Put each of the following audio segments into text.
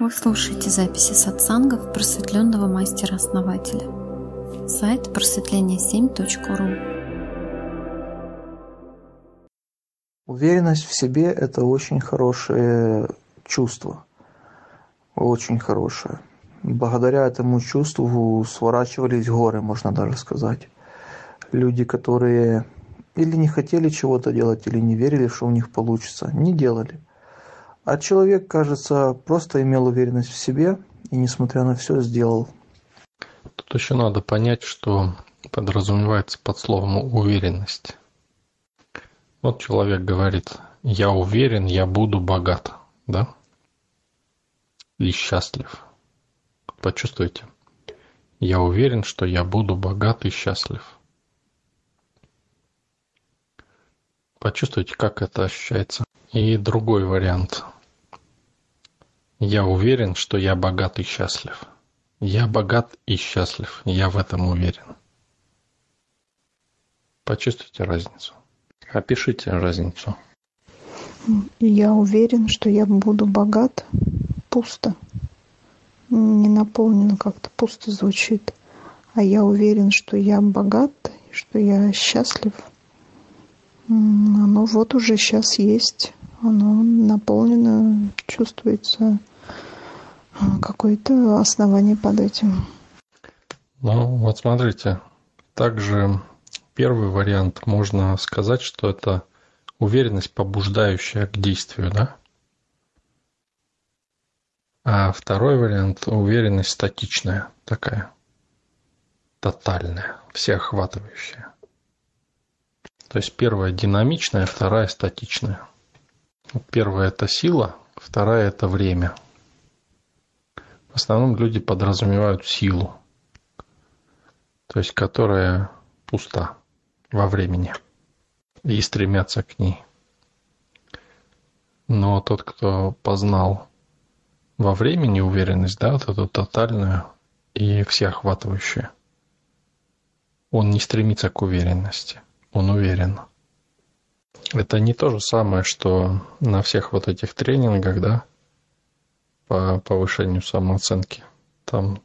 Вы слушаете записи сатсангов просветленного мастера-основателя. Сайт просветление7.ру Уверенность в себе – это очень хорошее чувство. Очень хорошее. Благодаря этому чувству сворачивались горы, можно даже сказать. Люди, которые или не хотели чего-то делать, или не верили, что у них получится, не делали. А человек, кажется, просто имел уверенность в себе и, несмотря на все, сделал. Тут еще надо понять, что подразумевается под словом уверенность. Вот человек говорит, я уверен, я буду богат, да? И счастлив. Почувствуйте. Я уверен, что я буду богат и счастлив. Почувствуйте, как это ощущается. И другой вариант. Я уверен, что я богат и счастлив. Я богат и счастлив. Я в этом уверен. Почувствуйте разницу. Опишите разницу. Я уверен, что я буду богат. Пусто. Не наполнено как-то, пусто звучит. А я уверен, что я богат, что я счастлив – оно вот уже сейчас есть, оно наполнено, чувствуется а, какое-то основание под этим. Ну, вот смотрите, также первый вариант можно сказать, что это уверенность, побуждающая к действию, да? А второй вариант – уверенность статичная такая, тотальная, всеохватывающая. То есть первая динамичная, вторая статичная. Первая это сила, вторая это время. В основном люди подразумевают силу, то есть которая пуста во времени и стремятся к ней. Но тот, кто познал во времени уверенность, да, вот эту тотальную и всеохватывающую, он не стремится к уверенности – он уверен. Это не то же самое, что на всех вот этих тренингах, да, по повышению самооценки. Там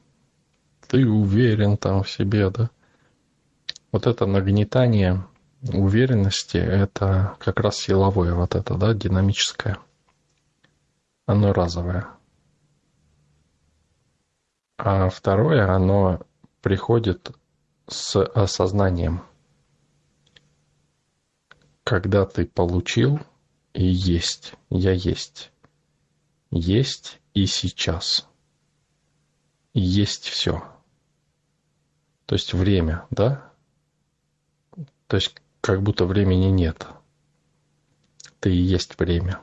ты уверен там в себе, да. Вот это нагнетание уверенности, это как раз силовое вот это, да, динамическое. Оно разовое. А второе, оно приходит с осознанием – когда ты получил и есть, я есть. Есть и сейчас. Есть все. То есть время, да? То есть как будто времени нет. Ты и есть время.